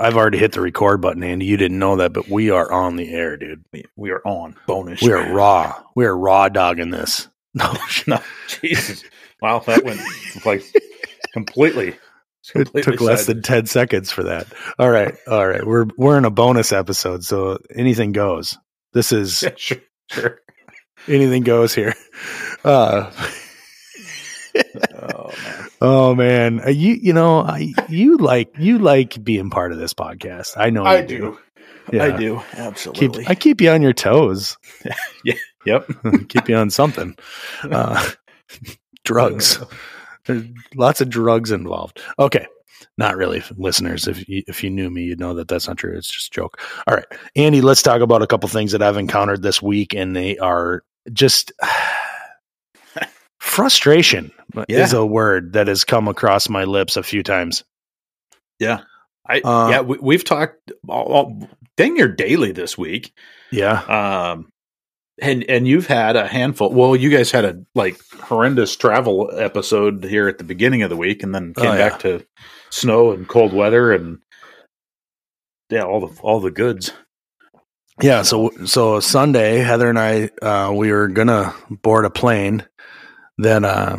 I've already hit the record button, Andy. You didn't know that, but we are on the air, dude. We, are on bonus. We are raw. We are raw dogging this. No, no, Jesus! Wow, that went like completely. It took less than ten seconds for that. All right, all right. We're we're in a bonus episode, so anything goes. This is Yeah, sure, sure. anything goes here. Uh, Oh man, oh man, Uh, you you know I, you like you like being part of this podcast. I know I you do. Yeah. I do Keep absolutely. I keep you on your toes. yeah. yep. keep you on something. Uh, drugs. There's lots of drugs involved. Okay. Not really, listeners. If you, if you knew me, you'd know that that's not true. It's just a joke. All right, Andy. Let's talk about a couple things that I've encountered this week, and they are just frustration Yeah. is a word that has come across my lips a few times. Yeah. I Uh, yeah, we, we've talked all, all, dang near daily this week. Yeah, Um, and and you've had a handful. Well, you guys had a like horrendous travel episode here at the beginning of the week, and then came Oh, yeah. back to snow and cold weather, and yeah, all the all the goods. yeah. So so Sunday, Heather and I, uh, we were gonna board a plane that uh,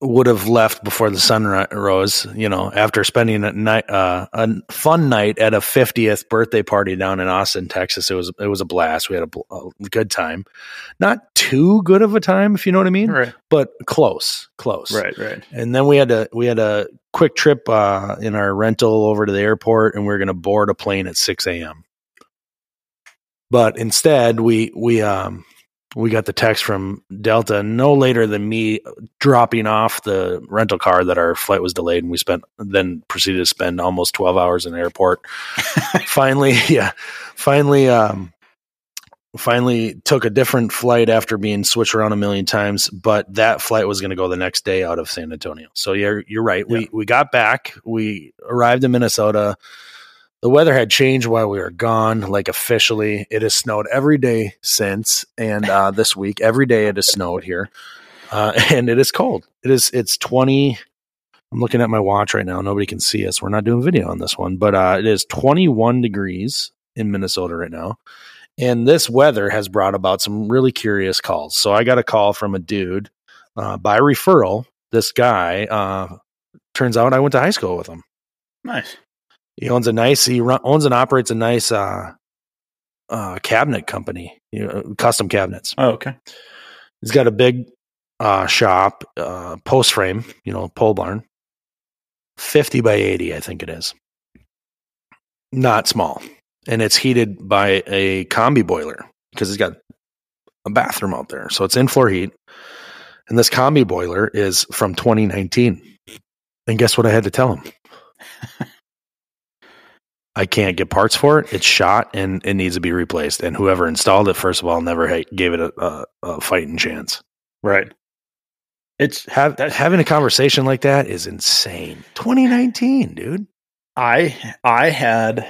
would have left before the sun rose. You know, after spending a night, uh, a fun night at a 50th birthday party down in Austin, Texas. It was it was a blast. We had a, bl- a good time. Not too good of a time, if you know what I mean, Right, but close, close. right, right. And then we had a we had a quick trip uh, in our rental over to the airport, and we are going to board a plane at six a.m. But instead, we we um we got the text from Delta no later than me dropping off the rental car that our flight was delayed, and we spent then proceeded to spend almost twelve hours in the airport. finally, yeah, finally, um, finally took a different flight after being switched around a million times, but that flight was going to go the next day out of San Antonio. So you're you're right. We we got back. We arrived in Minnesota. The weather had changed while we were gone. Like officially, it has snowed every day since, and uh, this week every day it has snowed here, uh, and it is cold. It is it's twenty. I'm looking at my watch right now. Nobody can see us. We're not doing video on this one, but uh, it is 21 degrees in Minnesota right now. And this weather has brought about some really curious calls. So I got a call from a dude uh, by referral. This guy, uh, turns out I went to high school with him. Nice. He owns a nice, he run, owns and operates a nice uh, uh, cabinet company, you know, custom cabinets. Oh, okay. He's got a big uh, shop, uh, post frame, you know, pole barn, 50 by 80, I think it is. Not small. And it's heated by a combi boiler because he's got a bathroom out there. So it's in floor heat. And this combi boiler is from 2019. And guess what I had to tell him? I can't get parts for it. It's shot and it needs to be replaced. And whoever installed it, first of all, never ha- gave it a, a, a fighting chance. Right. It's Have, having a conversation like that is insane. 2019, dude. I I had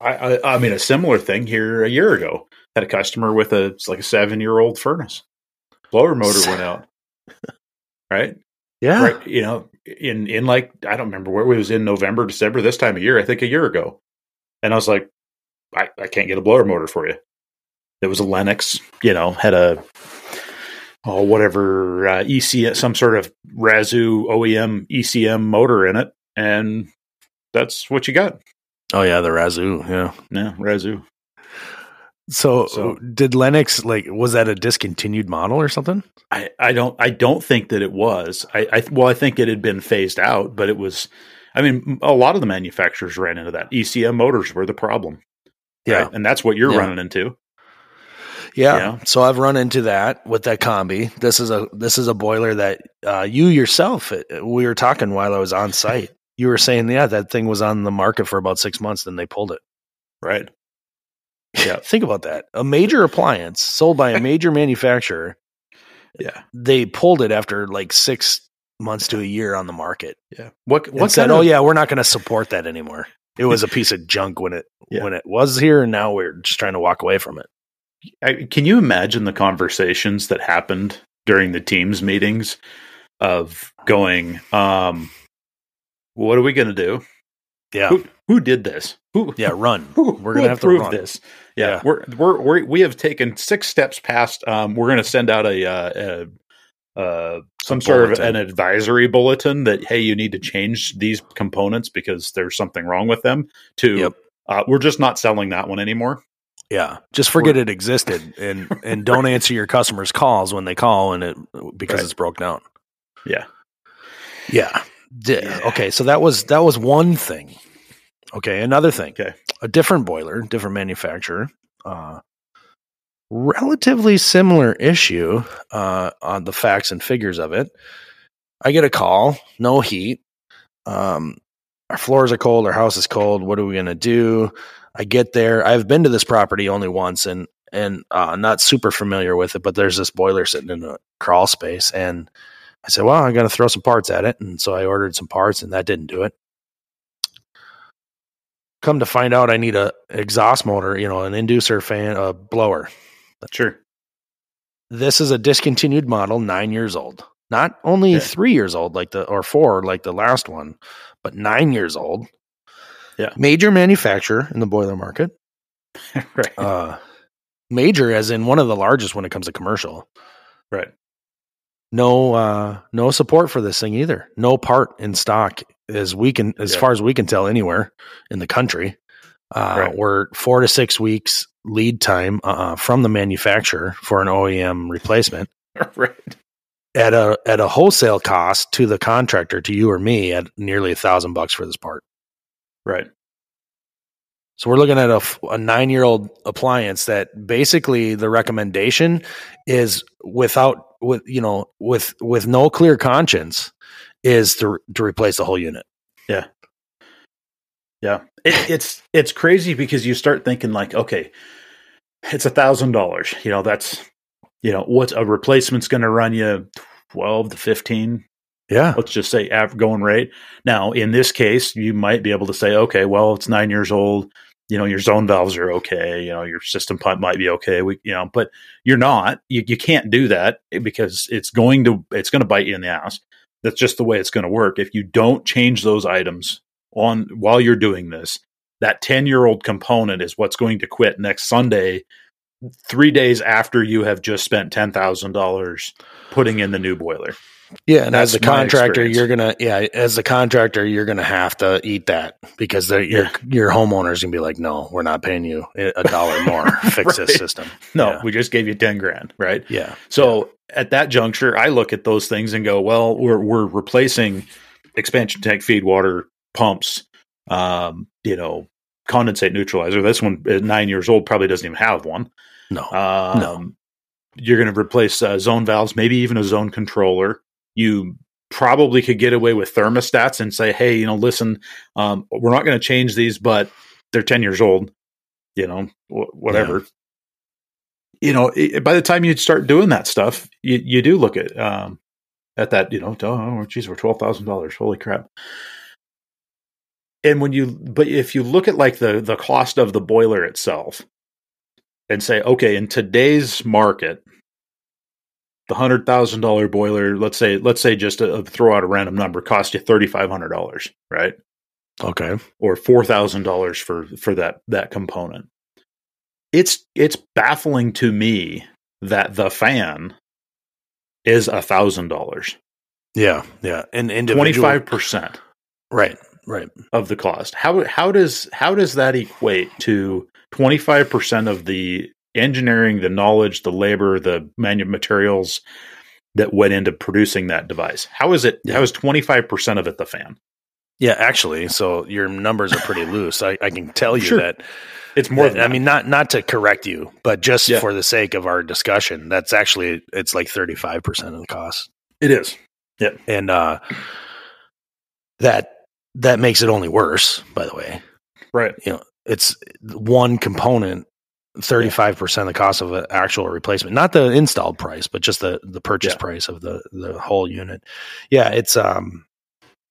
I, I I mean a similar thing here a year ago. Had a customer with a it's like a seven year old furnace. Blower motor went out. Right? Yeah. Right. You know, in in like I don't remember where it was in November, December, this time of year, I think a year ago. And I was like, I, I can't get a blower motor for you. It was a Lennox, you know, had a oh whatever uh, EC some sort of Razoo OEM ECM motor in it, and that's what you got. Oh, yeah. The Razoo. Yeah. Yeah, Razoo. So, So- did Lennox, like, was that a discontinued model or something? I, I don't I don't think that it was. I, I well I think it had been phased out, but it was. I mean, a lot of the manufacturers ran into that. ECM motors were the problem. Yeah. right? and that's what you're Yeah. running into. Yeah. Yeah. So I've run into that with that combi. This is a this is a boiler that uh, you yourself uh, we were talking while I was on site. You were saying, yeah, that thing was on the market for about six months, then they pulled it. Right. Yeah. Think about that. A major appliance sold by a major manufacturer, Yeah. they pulled it after like six months to a year on the market. Yeah. What what said, kind oh yeah, we're not going to support that anymore. It was a piece of junk when it Yeah. when it was here, and now we're just trying to walk away from it. I, can you imagine the conversations that happened during the teams meetings of going, um, what are we going to do? Yeah. Who, who did this? Who? Yeah. Run. Who, We're gonna have to run. this. Yeah, Yeah. We're, we're we're we have taken six steps past. Um, we're going to send out a, uh, a uh, some A sort of an advisory bulletin that hey, you need to change these components because there's something wrong with them. To Yep. uh, we're just not selling that one anymore. Yeah. Just forget it existed and and don't answer your customers' calls when they call and it because Right. it's broke down. Yeah, Yeah. Yeah. Okay, so that was that was one thing. Okay, another thing. Okay. A different boiler, different manufacturer. Uh relatively similar issue uh on the facts and figures of it. I get a call, no heat. Um our floors are cold, our house is cold. What are we going to do? I get there. I've been to this property only once and and uh not super familiar with it, but there's this boiler sitting in a crawl space and I said, well, I'm going to throw some parts at it. And so I ordered some parts and that didn't do it. Come to find out, I need a exhaust motor, you know, an inducer fan, a blower. sure. This is a discontinued model, nine years old. Not only Yeah. three years old, like the, or four, like the last one, but nine years old. Yeah. Major manufacturer in the boiler market. right. Uh, major as in one of the largest when it comes to commercial. right. no uh no support for this thing either no part in stock as we can as Yeah. far as we can tell anywhere in the country uh Right. we're four to six weeks lead time uh, from the manufacturer for an oem replacement right. at a at a wholesale cost to the contractor to you or me at nearly a thousand bucks for this part Right. so we're looking at a, a nine year old appliance that basically the recommendation is without with you know with with no clear conscience is to to replace the whole unit. Yeah, yeah. it, it's it's crazy because you start thinking like, okay, it's a thousand dollars. You know, that's you know what a replacement's going to run you twelve to fifteen. Yeah, Let's just say going rate. Now, in this case, you might be able to say, okay, well, it's nine years old. You know, your zone valves are okay. You know, your system pump might be okay. We, you know, but you're not. You, you can't do that because it's going to it's going to bite you in the ass. That's just the way it's going to work. If you don't change those items on while you're doing this, that 10 year old component is what's going to quit next Sunday, three days after you have just spent $10,000 putting in the new boiler. Yeah. And as That's my contractor, you're gonna yeah. As a contractor, you're gonna have to eat that because the, your Yeah. your homeowner's gonna be like, no, we're not paying you a dollar more. Fix Right. this system. No, Yeah. we just gave you 10 grand, right? Yeah, So at that juncture, I look at those things and go, well, we're, we're replacing expansion tank feed water pumps, um, you know, condensate neutralizer. This one at nine years old probably doesn't even have one. no, Um, No. You're going to replace uh, zone valves, maybe even a zone controller. You probably could get away with thermostats and say, hey, you know, listen, um, we're not going to change these, but they're 10 years old, you know, wh- whatever. You know, i by the time you start doing that stuff, you, you do look at um, at that, you know, oh, geez, we're twelve thousand dollars. Holy crap! And when you, but if you look at like the the cost of the boiler itself, and say, okay, in today's market, the hundred thousand dollar boiler, let's say, let's say just to throw out a random number, cost you thirty five hundred dollars, right? okay, Or four thousand dollars for for that that component. It's it's baffling to me that the fan is a thousand dollars, yeah, yeah. And twenty five percent. right, right. of the cost. How how does how does that equate to twenty five percent of the engineering, the knowledge, the labor, the manu- materials that went into producing that device? How is it? How is twenty five percent of it the fan? Yeah, actually, so your numbers are pretty loose. I, I can tell you Sure. that. It's more. that- than I mean, not not to correct you, but just Yeah. for the sake of our discussion, that's actually it's like thirty five percent of the cost, it is. Yeah, and uh, that that makes it only worse. By the way, Right. You know, it's one component. 35% of the cost of an actual replacement. Not the installed price but just the the purchase Yeah. price of the the whole unit. Yeah it's um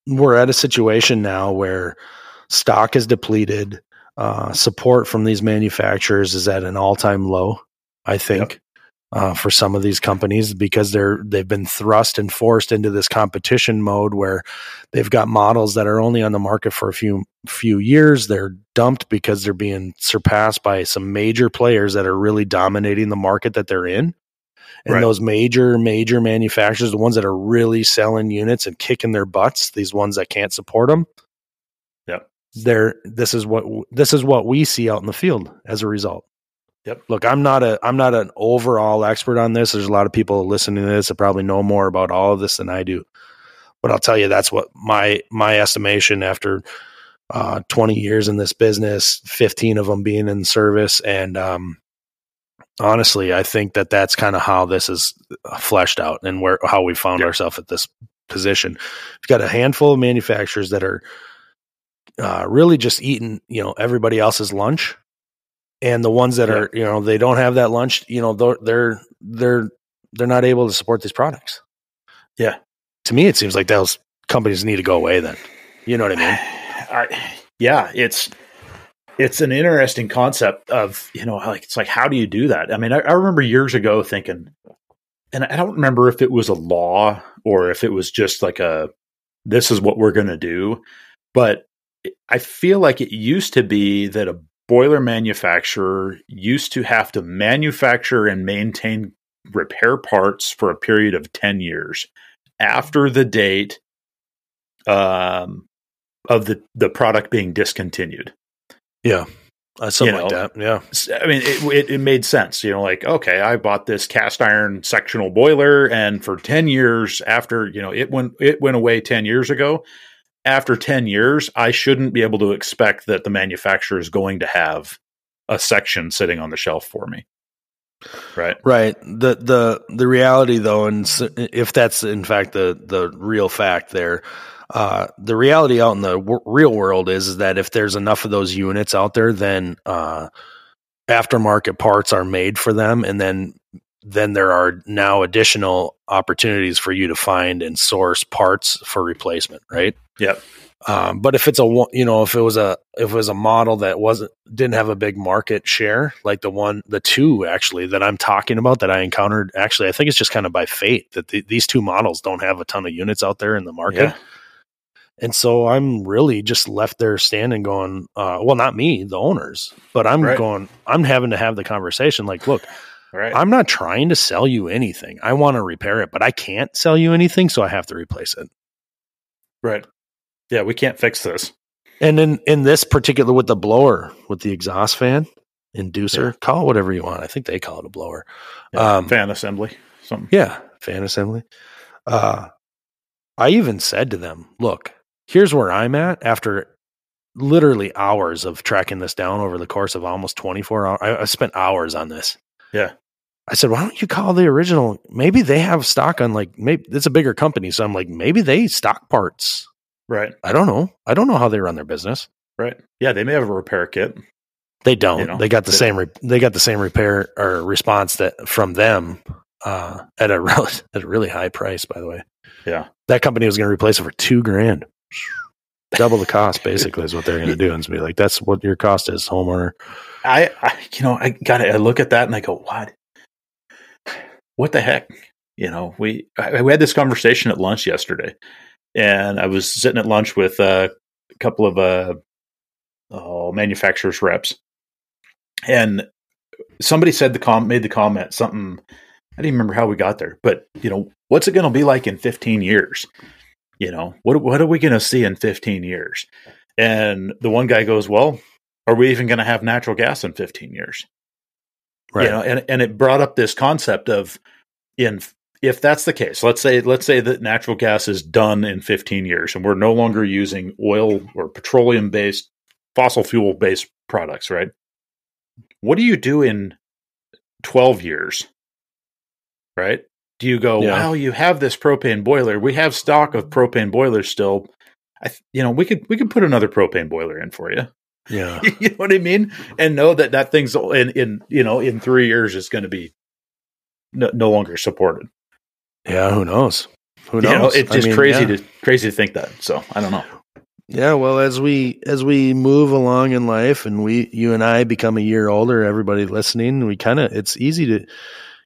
we're at a situation now where stock is depleted. Uh support from these manufacturers is at an all-time low i think uh, for some of these companies because they're they've been thrust and forced into this competition mode where they've got models that are only on the market for a few few years. They're dumped because they're being surpassed by some major players that are really dominating the market that they're in. And Right. those major, major manufacturers, the ones that are really selling units and kicking their butts, these ones that can't support them, Yeah, they're this is what this is what we see out in the field as a result. Yep. Look, I'm not a I'm not an overall expert on this. There's a lot of people listening to this that probably know more about all of this than I do. But I'll tell you that's what my my estimation after uh, 20 years in this business, 15 of them being in service, and um, honestly, I think that that's kind of how this is fleshed out and where how we found Yep. ourselves at this position. We've got a handful of manufacturers that are uh, really just eating, you know, everybody else's lunch, and the ones that Yeah. are, you know, they don't have that lunch, you know, they're they're they're they're not able to support these products. Yeah. To me, it seems like those companies need to go away. Then, you know what I mean? I, yeah, it's it's an interesting concept of you know like it's like how do you do that? I mean, I, I remember years ago thinking, and I don't remember if it was a law or if it was just like a this is what we're going to do, but I feel like it used to be that a boiler manufacturer used to have to manufacture and maintain repair parts for a period of 10 years after the date um, of the, the product being discontinued. Yeah, uh, something You like that. Yeah, I mean, it, it, it made sense. You know, like, okay, I bought this cast iron sectional boiler, and for 10 years after, you know, it went, it went away 10 years ago. After 10 years, I shouldn't be able to expect that the manufacturer is going to have a section sitting on the shelf for me. Right. right. the the The reality, though, and if that's in fact the the real fact, there, uh, the reality out in the w- real world is, is that if there's enough of those units out there, then uh, aftermarket parts are made for them, and then then there are now additional opportunities for you to find and source parts for replacement. Right. Yep. Um, but if it's a you know if it was a if it was a model that wasn't didn't have a big market share like the one the two actually that I'm talking about that I encountered actually I think it's just kind of by fate that the, these two models don't have a ton of units out there in the market Yeah. and so I'm really just left there standing going uh, well not me the owners but I'm Right. going I'm having to have the conversation like look Right. I'm not trying to sell you anything I want to repair it but I can't sell you anything so I have to replace it right. Yeah. We can't fix this. And in in this particular with the blower with the exhaust fan inducer, Yeah. call it whatever you want. I think they call it a blower. Yeah. Um, Fan assembly. Something. Yeah, fan assembly. Uh, I even said to them, "Look, here's where I'm at after literally hours of tracking this down over the course of almost 24 hours. I, I spent hours on this. Yeah. I said, why don't you call the original? Maybe they have stock on like maybe it's a bigger company, so I'm like maybe they stock parts. Right. I don't know. I don't know how they run their business. Right. Yeah. They may have a repair kit. They don't. You know, they got the they- same. Re- they got the same repair or response that from them uh, at a really, at a really high price. By the way, Yeah. that company was going to replace it for two grand, double the cost. Basically, is what they're going to do, and it's be like, "That's what your cost is, homeowner." I, I you know, I got to I look at that and I go, what? What the heck? You know, we I, we had this conversation at lunch yesterday, and I was sitting at lunch with uh, a couple of uh, oh, manufacturers reps, and somebody said the com made the comment something. I didn't even remember how we got there, but you know, what's it going to be like in 15 years? You know, what what are we going to see in 15 years? And the one guy goes, "Well, are we even going to have natural gas in 15 years?" Right. You know, and and it brought up this concept of in if that's the case, let's say let's say that natural gas is done in 15 years and we're no longer using oil or petroleum based fossil fuel based products, right? What do you do in 12 years? Right? Do you go, Yeah. "Wow, you have this propane boiler. We have stock of propane boilers still. I th- you know, we could we could put another propane boiler in for you." yeah. you know what I mean? And know that that thing's in, in you know, in three years is going to be no, no longer supported. Yeah. Who knows? Who You knows? know, it's I just mean, crazy yeah. to crazy to think that. So I don't know. Yeah, well, as we as we move along in life, and we you and I become a year older, everybody listening, we kind of it's easy to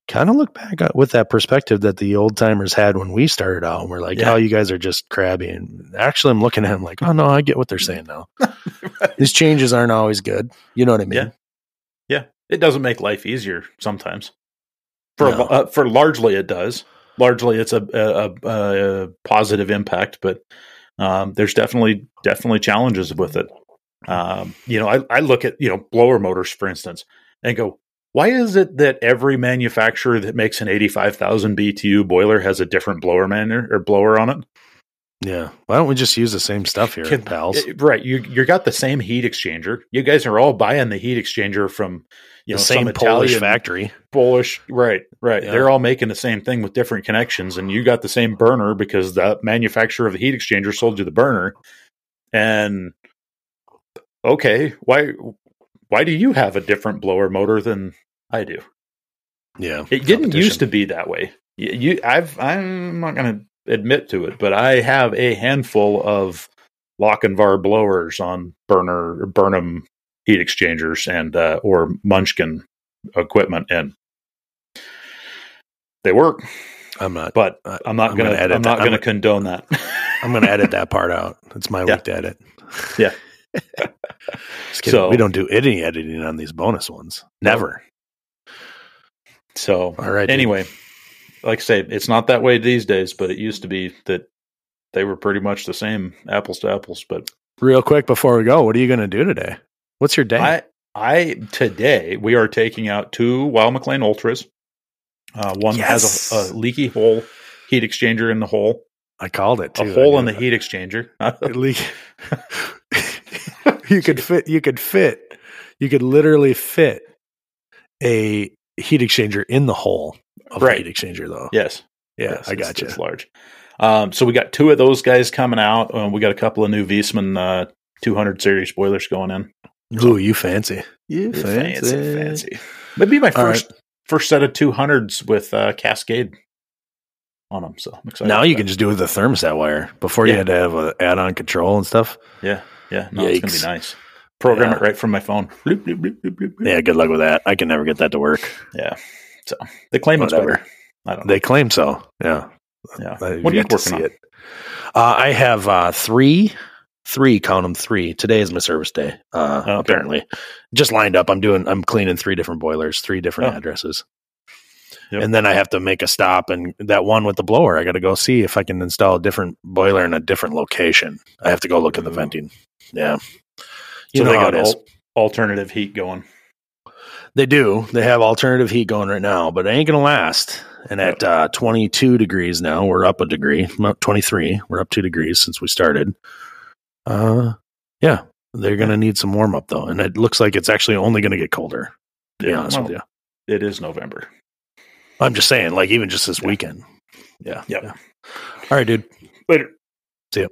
kind of look back at- with that perspective that the old timers had when we started out. And we're like, Yeah. oh, you guys are just crabby. And actually, I'm looking at them like, oh, no, I get what they're saying now. These changes aren't always good. You know what I mean? Yeah. Yeah, it doesn't make life easier sometimes. For No. uh, for largely it does. Largely it's a a, a, a positive impact, but um, there's definitely definitely challenges with it. Um, you know, I, I look at you know blower motors for instance and go, why is it that every manufacturer that makes an 85,000 BTU boiler has a different blower man or blower on it? Yeah. Why don't we just use the same stuff here, Can- pals? Eh, right, you you got the same heat exchanger. You guys are all buying the heat exchanger from you the know same some Polish Italian factory. Polish, right, right. Yeah. They're all making the same thing with different connections, and you got the same burner because the manufacturer of the heat exchanger sold you the burner. And okay, why why do you have a different blower motor than I do? Yeah. It didn't used to be that way. You, you I've I'm not going to admit to it, but I have a handful of Lochinvar blowers on burner Burnham heat exchangers and uh, or Munchkin equipment, and they work. I'm not. But I'm not I'm gonna, gonna edit I'm not that. gonna I'm- condone that. I'm going to edit that part out. It's my Yeah. week to edit. Yeah. So- we don't do any editing on these bonus ones. Never. so All right. dude. Like I say, it's not that way these days, but it used to be that they were pretty much the same, apples to apples. But real quick before we go, what are you going to do today? What's your day? I, I today we are taking out two Weil-McLain Ultras. Uh, one Yes. has a, a leaky hole heat exchanger in the hole, I called it too. a hole in the knew heat exchanger. that. You could fit. You could fit. You could literally fit a heat exchanger in the hole of Right. heat exchanger, though. yes, Yeah, Yes, I got you. It's large. Um, so we got two of those guys coming out. Um, we got a couple of new Viessmann uh, 200 series boilers going in. Ooh, you fancy. You Fancy, fancy. Maybe my All right. first first set of 200s with uh, Cascade on them. So I'm excited. Now you that. can just do it with the thermostat wire. Before you had to have an add-on control and stuff. yeah, yeah. No, it's gonna be nice. Program Yeah. it right from my phone. Bloop, bloop, bloop. Yeah, good luck with that. I can never get that to work. yeah. So they claim it's better. I don't know. They claim so. Yeah. yeah. I've What are you working see on? it. Uh, I have uh, three, three, count them three. Today is my service day. Uh, Okay. Apparently, just lined up. I'm doing. I'm cleaning three different boilers, three different Oh. addresses, Yep. and then I have to make a stop. And that one with the blower, I got to go see if I can install a different boiler in a different location. I have to go look at the venting. Yeah, you So know they how got it is. al- alternative heat going. They do. They have alternative heat going right now, but it ain't going to last. And at uh, 22 degrees now, we're up a degree. Not 23. We're up two degrees since we started. Uh, yeah, they're going to need some warm up though, and it looks like it's actually only going to get colder. To be Yeah, honest with well, you, It is November. I'm just saying, like even just this Yeah. weekend. Yeah. Yep. yeah. All right, dude. Later. See ya.